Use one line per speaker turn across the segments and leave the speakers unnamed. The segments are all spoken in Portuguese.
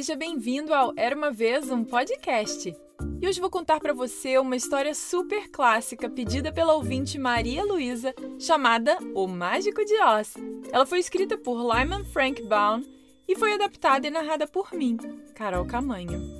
seja bem-vindo ao Era uma vez um podcast. E hoje vou contar para você uma história super clássica pedida pela ouvinte Maria Luísa, chamada O Mágico de Oz. Ela foi escrita por Lyman Frank Baum e foi adaptada e narrada por mim, Carol Camanho.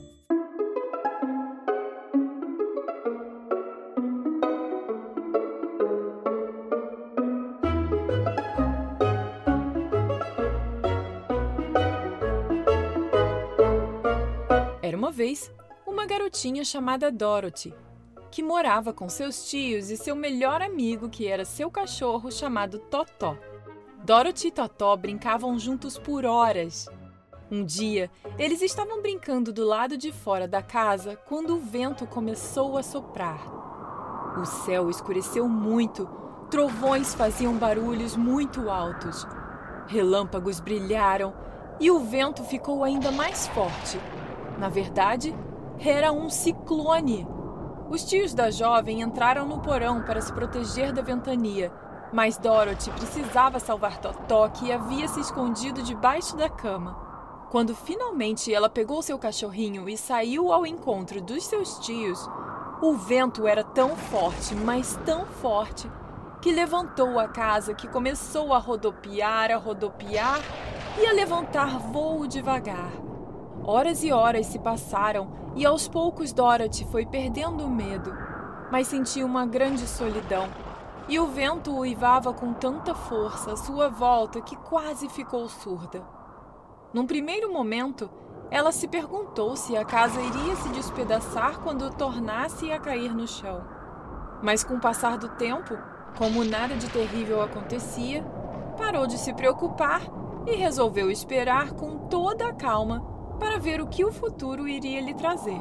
Vez uma garotinha chamada Dorothy, que morava com seus tios e seu melhor amigo, que era seu cachorro chamado Totó. Dorothy e Totó brincavam juntos por horas. Um dia, eles estavam brincando do lado de fora da casa quando o vento começou a soprar. O céu escureceu muito, trovões faziam barulhos muito altos, relâmpagos brilharam e o vento ficou ainda mais forte na verdade, era um ciclone. Os tios da jovem entraram no porão para se proteger da ventania, mas Dorothy precisava salvar Totó, que havia se escondido debaixo da cama. Quando finalmente ela pegou seu cachorrinho e saiu ao encontro dos seus tios, o vento era tão forte, mas tão forte, que levantou a casa que começou a rodopiar, a rodopiar e a levantar voo devagar. Horas e horas se passaram e aos poucos Dorothy foi perdendo o medo, mas sentia uma grande solidão. E o vento uivava com tanta força à sua volta que quase ficou surda. Num primeiro momento, ela se perguntou se a casa iria se despedaçar quando tornasse a cair no chão. Mas com o passar do tempo, como nada de terrível acontecia, parou de se preocupar e resolveu esperar com toda a calma para ver o que o futuro iria lhe trazer.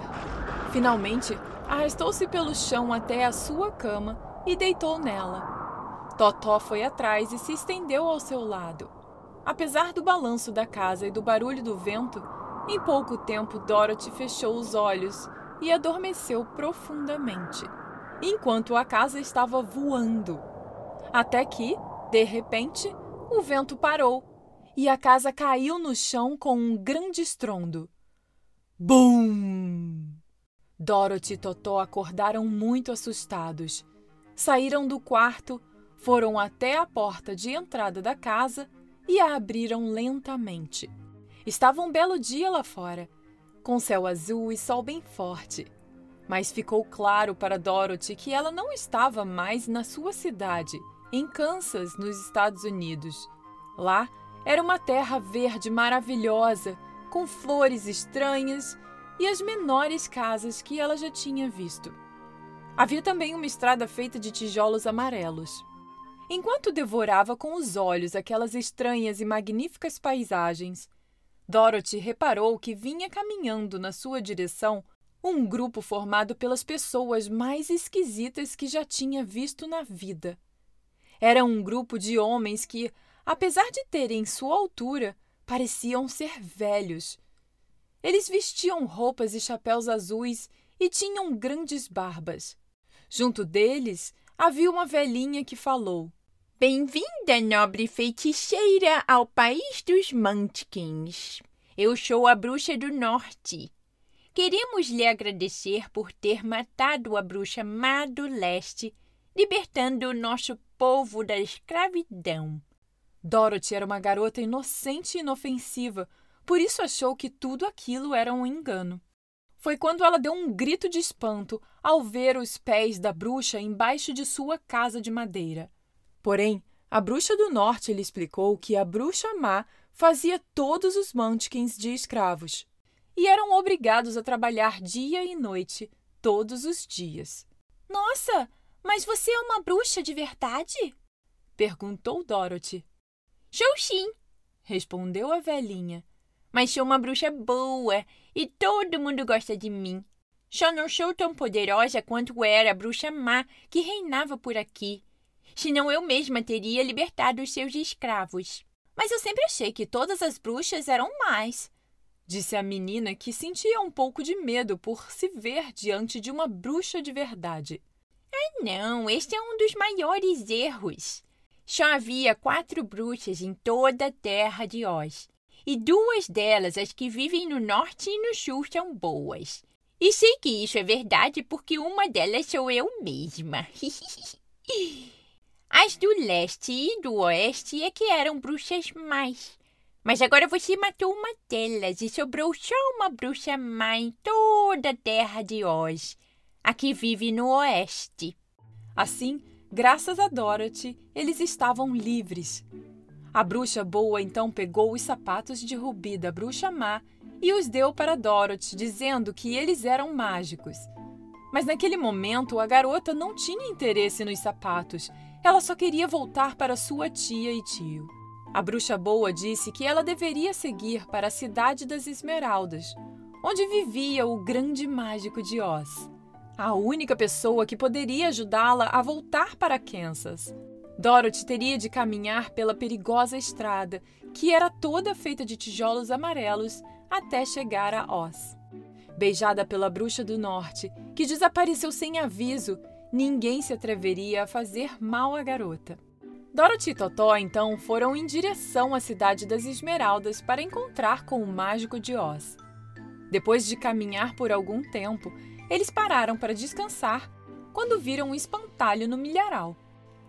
Finalmente, arrastou-se pelo chão até a sua cama e deitou nela. Totó foi atrás e se estendeu ao seu lado. Apesar do balanço da casa e do barulho do vento, em pouco tempo Dorothy fechou os olhos e adormeceu profundamente, enquanto a casa estava voando. Até que, de repente, o vento parou e a casa caiu no chão com um grande estrondo. Bum! Dorothy e Totó acordaram muito assustados. Saíram do quarto, foram até a porta de entrada da casa e a abriram lentamente. Estava um belo dia lá fora, com céu azul e sol bem forte. Mas ficou claro para Dorothy que ela não estava mais na sua cidade, em Kansas, nos Estados Unidos. Lá, era uma terra verde maravilhosa, com flores estranhas e as menores casas que ela já tinha visto. Havia também uma estrada feita de tijolos amarelos. Enquanto devorava com os olhos aquelas estranhas e magníficas paisagens, Dorothy reparou que vinha caminhando na sua direção um grupo formado pelas pessoas mais esquisitas que já tinha visto na vida. Era um grupo de homens que, apesar de terem sua altura, pareciam ser velhos. Eles vestiam roupas e chapéus azuis e tinham grandes barbas. Junto deles havia uma velhinha que falou: Bem-vinda, nobre feiticeira, ao país dos Munchkins. Eu sou a bruxa do norte. Queremos lhe agradecer por ter matado a bruxa má do leste, libertando o nosso povo da escravidão. Dorothy era uma garota inocente e inofensiva, por isso achou que tudo aquilo era um engano. Foi quando ela deu um grito de espanto ao ver os pés da bruxa embaixo de sua casa de madeira. Porém, a bruxa do norte lhe explicou que a bruxa má fazia todos os Munchkins de escravos e eram obrigados a trabalhar dia e noite, todos os dias.
Nossa, mas você é uma bruxa de verdade?
perguntou Dorothy.
Sou sim, respondeu a velhinha. Mas sou uma bruxa boa e todo mundo gosta de mim. Só não sou tão poderosa quanto era a bruxa má que reinava por aqui. Senão eu mesma teria libertado os seus escravos. Mas eu sempre achei que todas as bruxas eram más.
Disse a menina que sentia um pouco de medo por se ver diante de uma bruxa de verdade.
Ah, não, este é um dos maiores erros. Só havia quatro bruxas em toda a terra de Oz. e duas delas, as que vivem no norte e no sul, são boas. E sei que isso é verdade porque uma delas sou eu mesma. As do leste e do oeste é que eram bruxas mais. Mas agora você matou uma delas e sobrou só uma bruxa má em toda a terra de Oz, a que vive no oeste.
Assim, graças a Dorothy, eles estavam livres. A bruxa boa então pegou os sapatos de rubi da bruxa má e os deu para Dorothy, dizendo que eles eram mágicos. Mas naquele momento a garota não tinha interesse nos sapatos, ela só queria voltar para sua tia e tio. A bruxa boa disse que ela deveria seguir para a cidade das Esmeraldas, onde vivia o grande mágico de Oz, a única pessoa que poderia ajudá-la a voltar para Kansas. Dorothy teria de caminhar pela perigosa estrada, que era toda feita de tijolos amarelos, até chegar a Oz. Beijada pela bruxa do norte, que desapareceu sem aviso, ninguém se atreveria a fazer mal à garota. Dorothy e Totó então foram em direção à cidade das Esmeraldas para encontrar com o mágico de Oz. Depois de caminhar por algum tempo, eles pararam para descansar quando viram um espantalho no milharal.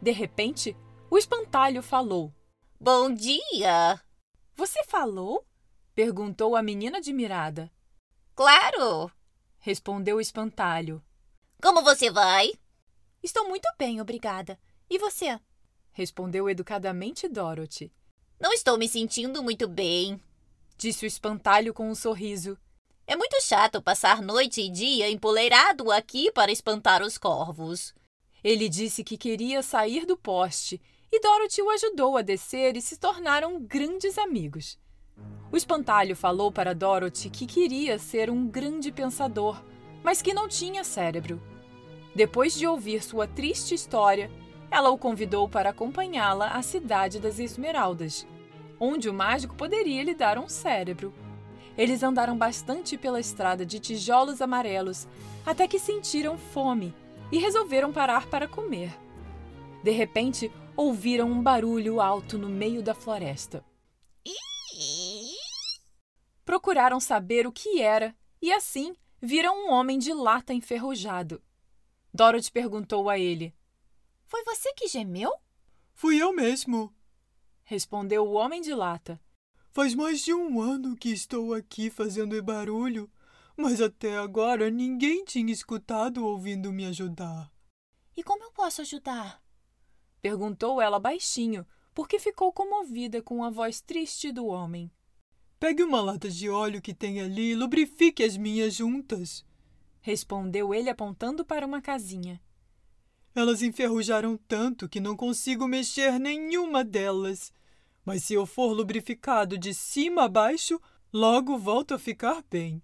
De repente, o espantalho falou:
Bom dia!
Você falou? perguntou a menina admirada.
Claro!
respondeu o espantalho.
Como você vai?
Estou muito bem, obrigada. E você?
respondeu educadamente Dorothy.
Não estou me sentindo muito bem,
disse o espantalho com um sorriso.
É muito chato passar noite e dia empoleirado aqui para espantar os corvos.
Ele disse que queria sair do poste e Dorothy o ajudou a descer e se tornaram grandes amigos. O espantalho falou para Dorothy que queria ser um grande pensador, mas que não tinha cérebro. Depois de ouvir sua triste história, ela o convidou para acompanhá-la à cidade das Esmeraldas, onde o mágico poderia lhe dar um cérebro. Eles andaram bastante pela estrada de tijolos amarelos até que sentiram fome e resolveram parar para comer. De repente, ouviram um barulho alto no meio da floresta. Procuraram saber o que era e, assim, viram um homem de lata enferrujado. Dorothy perguntou a ele:
Foi você que gemeu?
Fui eu mesmo,
respondeu o homem de lata.
Faz mais de um ano que estou aqui fazendo barulho mas até agora ninguém tinha escutado ouvindo me ajudar.
E como eu posso ajudar?
Perguntou ela baixinho, porque ficou comovida com a voz triste do homem.
Pegue uma lata de óleo que tem ali e lubrifique as minhas juntas.
Respondeu ele apontando para uma casinha.
Elas enferrujaram tanto que não consigo mexer nenhuma delas. Mas se eu for lubrificado de cima a baixo, logo volto a ficar bem.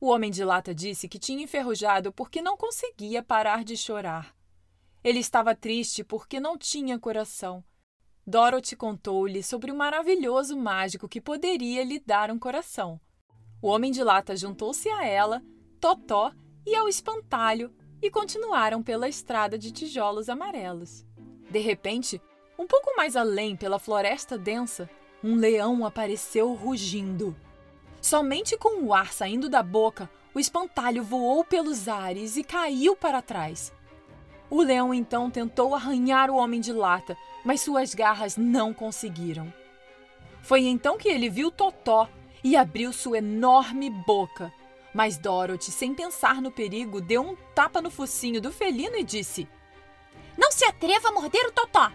O homem de lata disse que tinha enferrujado porque não conseguia parar de chorar. Ele estava triste porque não tinha coração. Dorothy contou-lhe sobre o maravilhoso mágico que poderia lhe dar um coração. O homem de lata juntou-se a ela, Totó e ao espantalho e continuaram pela estrada de tijolos amarelos. De repente, um pouco mais além pela floresta densa, um leão apareceu rugindo. Somente com o ar saindo da boca, o espantalho voou pelos ares e caiu para trás. O leão então tentou arranhar o homem de lata, mas suas garras não conseguiram. Foi então que ele viu Totó e abriu sua enorme boca. Mas Dorothy, sem pensar no perigo, deu um tapa no focinho do felino e disse:
Não se atreva a morder o Totó!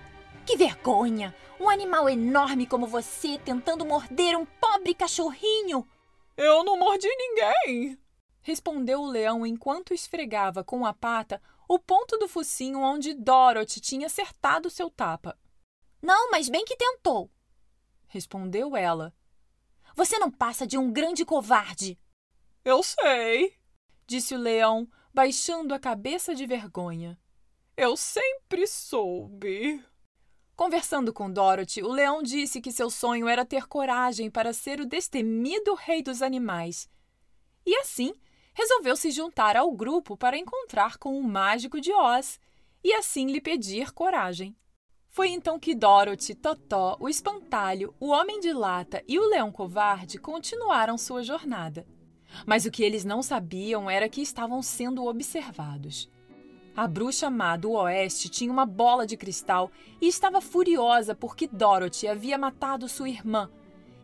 Que vergonha! Um animal enorme como você tentando morder um pobre cachorrinho!
Eu não mordi ninguém! Respondeu o leão enquanto esfregava com a pata o ponto do focinho onde Dorothy tinha acertado seu tapa.
Não, mas bem que tentou,
respondeu ela.
Você não passa de um grande covarde.
Eu sei, disse o leão, baixando a cabeça de vergonha. Eu sempre soube. Conversando com Dorothy, o leão disse que seu sonho era ter coragem para ser o destemido rei dos animais. E assim, resolveu se juntar ao grupo para encontrar com o mágico de Oz e assim lhe pedir coragem. Foi então que Dorothy, Totó, o espantalho, o homem de lata e o leão covarde continuaram sua jornada. Mas o que eles não sabiam era que estavam sendo observados. A bruxa má do oeste tinha uma bola de cristal e estava furiosa porque Dorothy havia matado sua irmã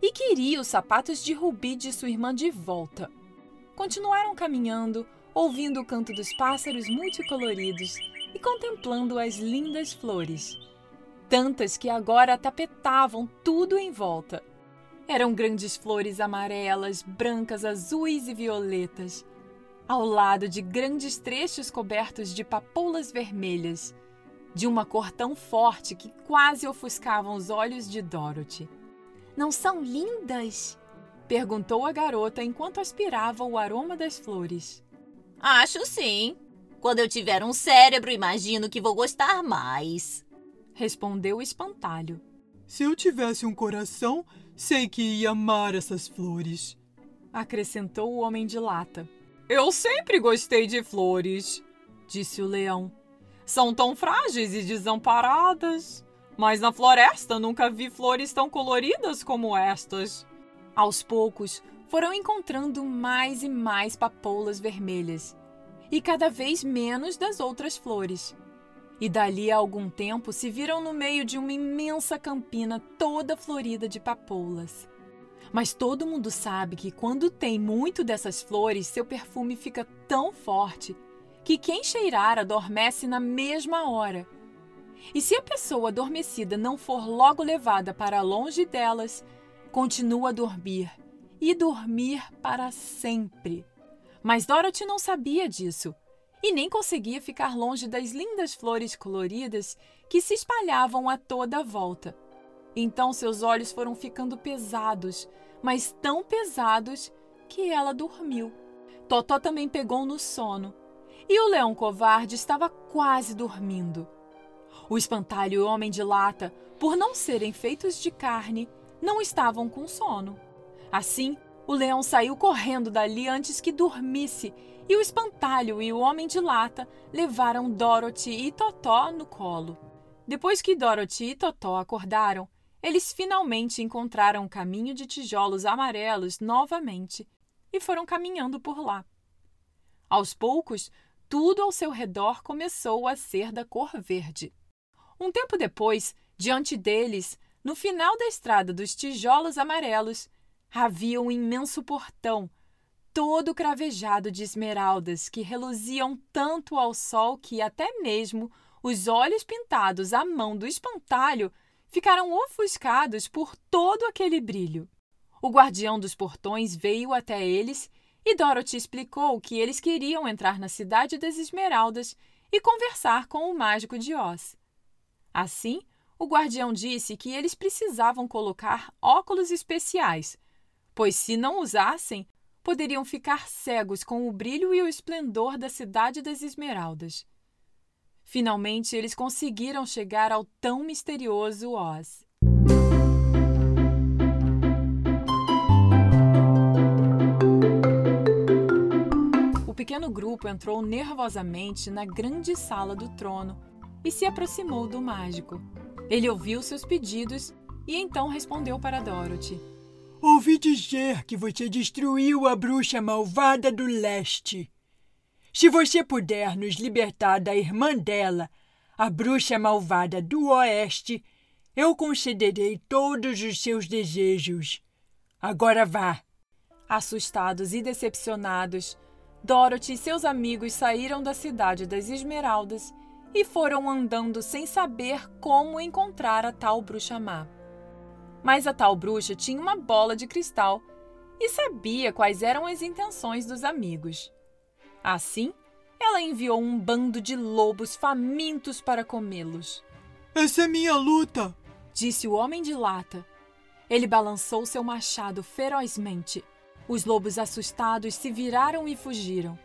e queria os sapatos de rubi de sua irmã de volta. Continuaram caminhando, ouvindo o canto dos pássaros multicoloridos e contemplando as lindas flores tantas que agora tapetavam tudo em volta. Eram grandes flores amarelas, brancas, azuis e violetas, ao lado de grandes trechos cobertos de papoulas vermelhas, de uma cor tão forte que quase ofuscavam os olhos de Dorothy.
Não são lindas?
perguntou a garota enquanto aspirava o aroma das flores.
Acho sim. Quando eu tiver um cérebro, imagino que vou gostar mais
respondeu o espantalho.
Se eu tivesse um coração, sei que ia amar essas flores,
acrescentou o homem de lata. Eu sempre gostei de flores, disse o leão. São tão frágeis e desamparadas. Mas na floresta nunca vi flores tão coloridas como estas. Aos poucos, foram encontrando mais e mais papoulas vermelhas, e cada vez menos das outras flores e dali a algum tempo se viram no meio de uma imensa campina toda florida de papoulas. Mas todo mundo sabe que quando tem muito dessas flores, seu perfume fica tão forte que quem cheirar adormece na mesma hora. E se a pessoa adormecida não for logo levada para longe delas, continua a dormir e dormir para sempre. Mas Dorothy não sabia disso e nem conseguia ficar longe das lindas flores coloridas que se espalhavam a toda a volta. Então seus olhos foram ficando pesados, mas tão pesados que ela dormiu. Totó também pegou no sono, e o leão covarde estava quase dormindo. O espantalho e o homem de lata, por não serem feitos de carne, não estavam com sono. Assim, o leão saiu correndo dali antes que dormisse e o espantalho e o homem de lata levaram Dorothy e Totó no colo. Depois que Dorothy e Totó acordaram, eles finalmente encontraram o caminho de tijolos amarelos novamente e foram caminhando por lá. Aos poucos, tudo ao seu redor começou a ser da cor verde. Um tempo depois, diante deles, no final da estrada dos tijolos amarelos, havia um imenso portão todo cravejado de esmeraldas que reluziam tanto ao sol que até mesmo os olhos pintados à mão do espantalho ficaram ofuscados por todo aquele brilho. O guardião dos portões veio até eles e Dorothy explicou que eles queriam entrar na cidade das Esmeraldas e conversar com o mágico de Oz. Assim, o guardião disse que eles precisavam colocar óculos especiais, pois se não usassem, poderiam ficar cegos com o brilho e o esplendor da Cidade das Esmeraldas. Finalmente, eles conseguiram chegar ao tão misterioso Oz. O pequeno grupo entrou nervosamente na grande sala do trono e se aproximou do mágico. Ele ouviu seus pedidos e então respondeu para Dorothy.
Ouvi dizer que você destruiu a bruxa malvada do leste. Se você puder nos libertar da irmã dela, a bruxa malvada do oeste, eu concederei todos os seus desejos. Agora vá.
Assustados e decepcionados, Dorothy e seus amigos saíram da cidade das Esmeraldas e foram andando sem saber como encontrar a tal bruxa má. Mas a tal bruxa tinha uma bola de cristal e sabia quais eram as intenções dos amigos. Assim, ela enviou um bando de lobos famintos para comê-los.
Essa é minha luta,
disse o homem de lata. Ele balançou seu machado ferozmente. Os lobos assustados se viraram e fugiram.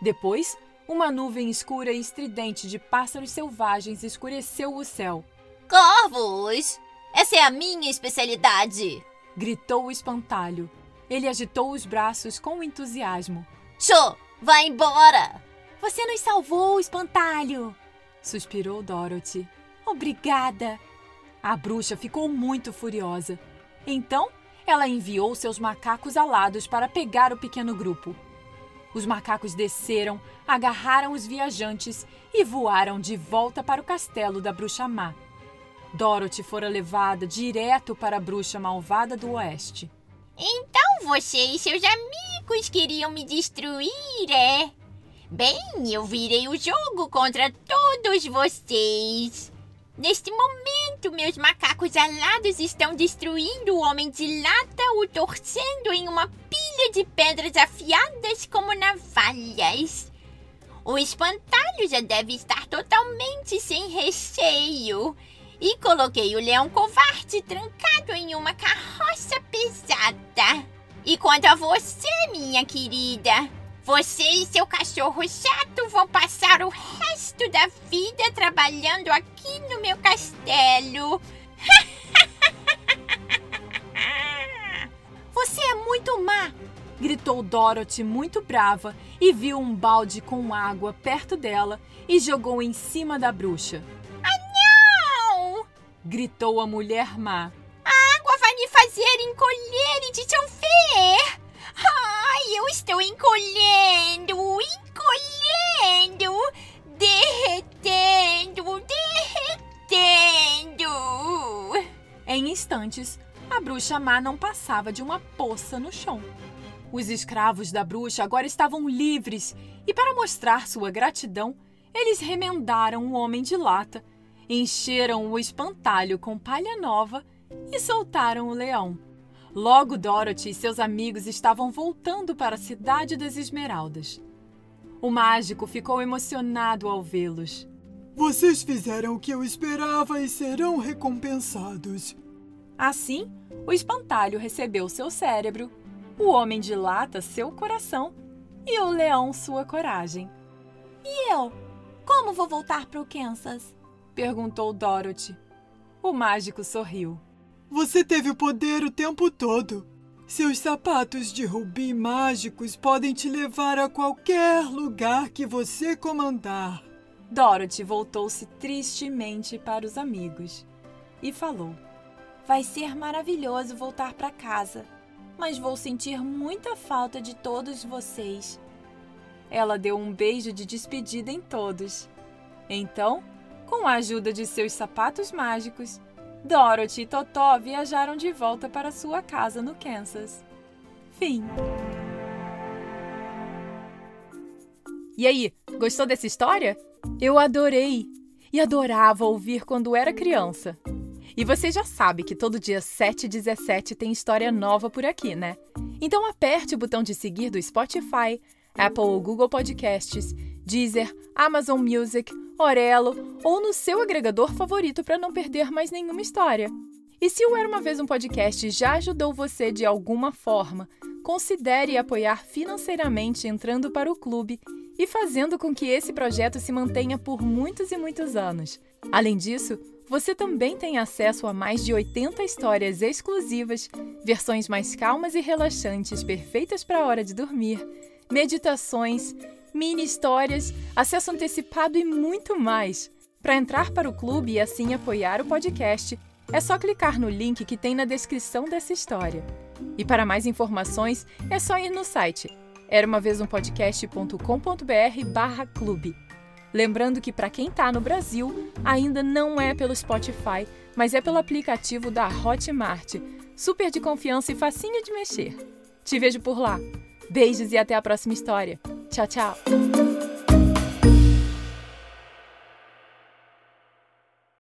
Depois, uma nuvem escura e estridente de pássaros selvagens escureceu o céu.
Corvos! Essa é a minha especialidade!
gritou o espantalho. Ele agitou os braços com entusiasmo.
Show! Vai embora!
Você nos salvou, espantalho!
suspirou Dorothy.
Obrigada.
A bruxa ficou muito furiosa. Então, ela enviou seus macacos alados para pegar o pequeno grupo. Os macacos desceram, agarraram os viajantes e voaram de volta para o castelo da bruxa má. Dorothy fora levada direto para a bruxa malvada do oeste.
Então você e seus amigos queriam me destruir, é? Bem, eu virei o jogo contra todos vocês. Neste momento, meus macacos alados estão destruindo o homem de lata, o torcendo em uma pilha de pedras afiadas como navalhas. O espantalho já deve estar totalmente sem recheio. E coloquei o leão covarde trancado em uma carroça pesada. E quanto a você, minha querida, você e seu cachorro chato vão passar o resto da vida trabalhando aqui no meu castelo.
Você é muito má!
gritou Dorothy muito brava e viu um balde com água perto dela e jogou em cima da bruxa.
Ah, não!
gritou a mulher má.
A água vai me fazer encolher e dissolver! Ai, eu estou encolhendo, encolhendo, derretendo, derretendo.
Em instantes, a bruxa má não passava de uma poça no chão. Os escravos da bruxa agora estavam livres e, para mostrar sua gratidão, eles remendaram o homem de lata, encheram o espantalho com palha nova e soltaram o leão. Logo Dorothy e seus amigos estavam voltando para a cidade das Esmeraldas. O mágico ficou emocionado ao vê-los.
Vocês fizeram o que eu esperava e serão recompensados.
Assim, o espantalho recebeu seu cérebro, o homem de lata seu coração e o leão sua coragem.
E eu? Como vou voltar para o Kansas?
perguntou Dorothy. O mágico sorriu.
Você teve o poder o tempo todo. Seus sapatos de rubi mágicos podem te levar a qualquer lugar que você comandar.
Dorothy voltou-se tristemente para os amigos e falou:
Vai ser maravilhoso voltar para casa, mas vou sentir muita falta de todos vocês.
Ela deu um beijo de despedida em todos. Então, com a ajuda de seus sapatos mágicos, Dorothy e Totó viajaram de volta para sua casa no Kansas. Fim. E aí, gostou dessa história? Eu adorei e adorava ouvir quando era criança. E você já sabe que todo dia 7 e 17 tem história nova por aqui, né? Então aperte o botão de seguir do Spotify, Apple ou Google Podcasts, Deezer, Amazon Music Orelo ou no seu agregador favorito para não perder mais nenhuma história. E se o Era Uma Vez um Podcast já ajudou você de alguma forma, considere apoiar financeiramente entrando para o clube e fazendo com que esse projeto se mantenha por muitos e muitos anos. Além disso, você também tem acesso a mais de 80 histórias exclusivas, versões mais calmas e relaxantes perfeitas para a hora de dormir, meditações, mini histórias, acesso antecipado e muito mais. Para entrar para o clube e assim apoiar o podcast, é só clicar no link que tem na descrição dessa história. E para mais informações, é só ir no site era uma vez um podcast.com.br barra clube. Lembrando que para quem está no Brasil, ainda não é pelo Spotify, mas é pelo aplicativo da Hotmart. Super de confiança e facinho de mexer. Te vejo por lá. Beijos e até a próxima história. 悄悄。